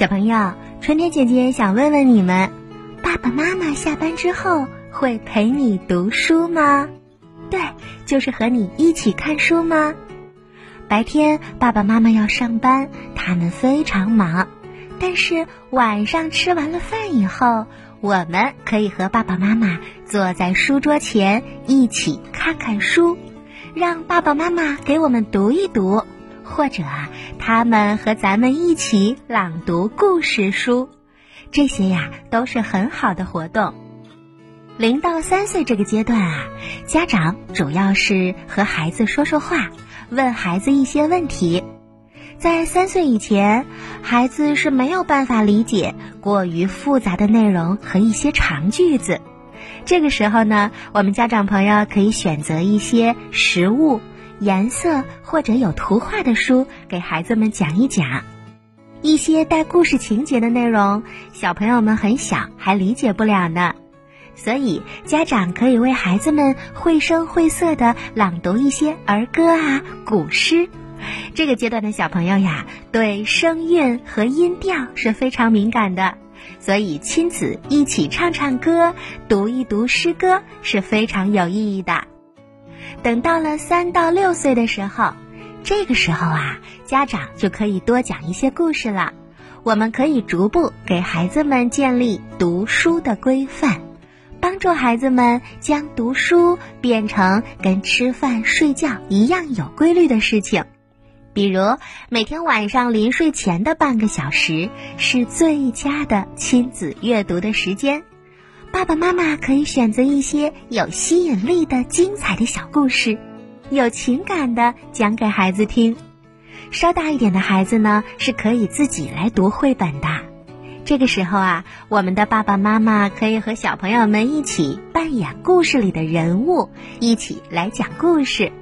小朋友，春天姐姐想问问你们：爸爸妈妈下班之后会陪你读书吗？对，就是和你一起看书吗？白天爸爸妈妈要上班，他们非常忙，但是晚上吃完了饭以后，我们可以和爸爸妈妈坐在书桌前一起看看书，让爸爸妈妈给我们读一读。或者啊，他们和咱们一起朗读故事书，这些呀都是很好的活动。零到三岁这个阶段啊，家长主要是和孩子说说话，问孩子一些问题。在三岁以前，孩子是没有办法理解过于复杂的内容和一些长句子。这个时候呢，我们家长朋友可以选择一些实物。颜色或者有图画的书，给孩子们讲一讲一些带故事情节的内容，小朋友们很小还理解不了呢。所以家长可以为孩子们绘声绘色的朗读一些儿歌啊、古诗。这个阶段的小朋友呀，对声韵和音调是非常敏感的，所以亲子一起唱唱歌、读一读诗歌是非常有意义的。等到了三到六岁的时候，这个时候啊，家长就可以多讲一些故事了。我们可以逐步给孩子们建立读书的规范，帮助孩子们将读书变成跟吃饭睡觉一样有规律的事情。比如，每天晚上临睡前的半个小时是最佳的亲子阅读的时间。爸爸妈妈可以选择一些有吸引力的、精彩的小故事，有情感的讲给孩子听。稍大一点的孩子呢，是可以自己来读绘本的。这个时候啊，我们的爸爸妈妈可以和小朋友们一起扮演故事里的人物，一起来讲故事，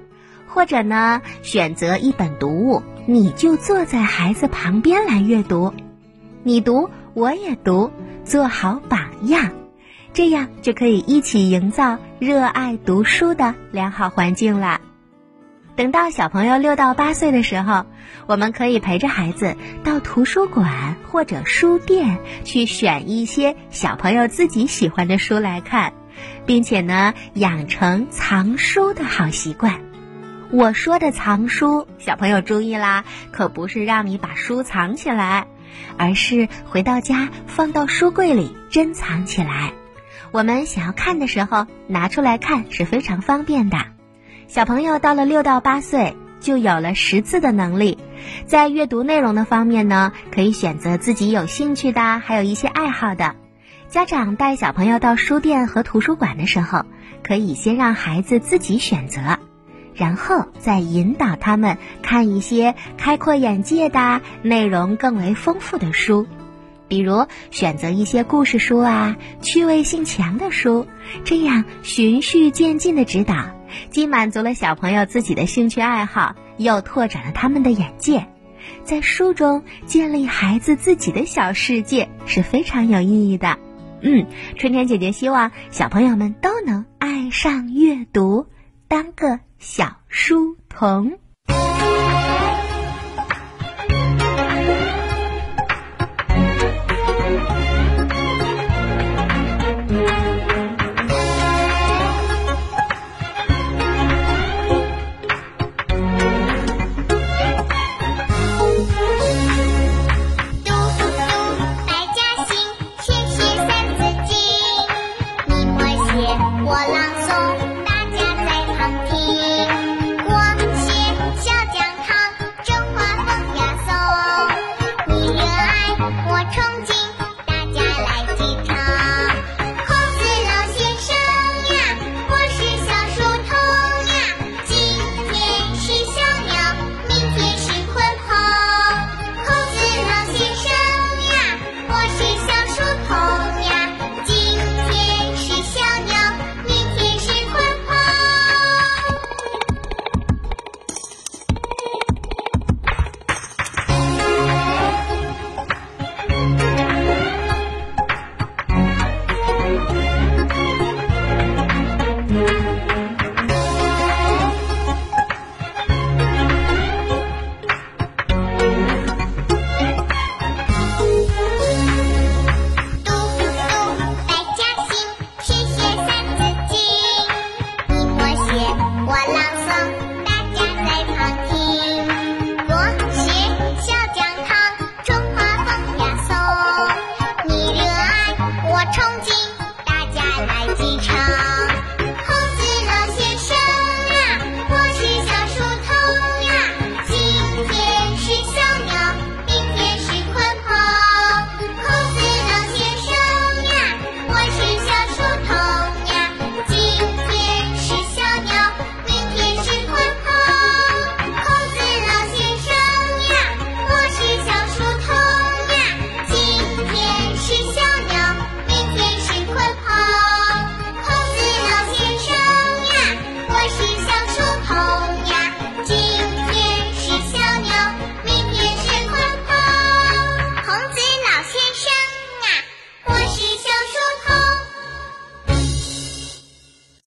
或者呢，选择一本读物，你就坐在孩子旁边来阅读，你读我也读，做好榜样。这样就可以一起营造热爱读书的良好环境了。等到小朋友六到八岁的时候，我们可以陪着孩子到图书馆或者书店去选一些小朋友自己喜欢的书来看，并且呢，养成藏书的好习惯。我说的藏书，小朋友注意啦，可不是让你把书藏起来，而是回到家放到书柜里珍藏起来。我们想要看的时候拿出来看是非常方便的。小朋友到了六到八岁就有了识字的能力，在阅读内容的方面呢，可以选择自己有兴趣的，还有一些爱好的。家长带小朋友到书店和图书馆的时候，可以先让孩子自己选择，然后再引导他们看一些开阔眼界的、内容更为丰富的书。比如选择一些故事书啊，趣味性强的书，这样循序渐进的指导，既满足了小朋友自己的兴趣爱好，又拓展了他们的眼界，在书中建立孩子自己的小世界是非常有意义的。嗯，春天姐姐希望小朋友们都能爱上阅读，当个小书童。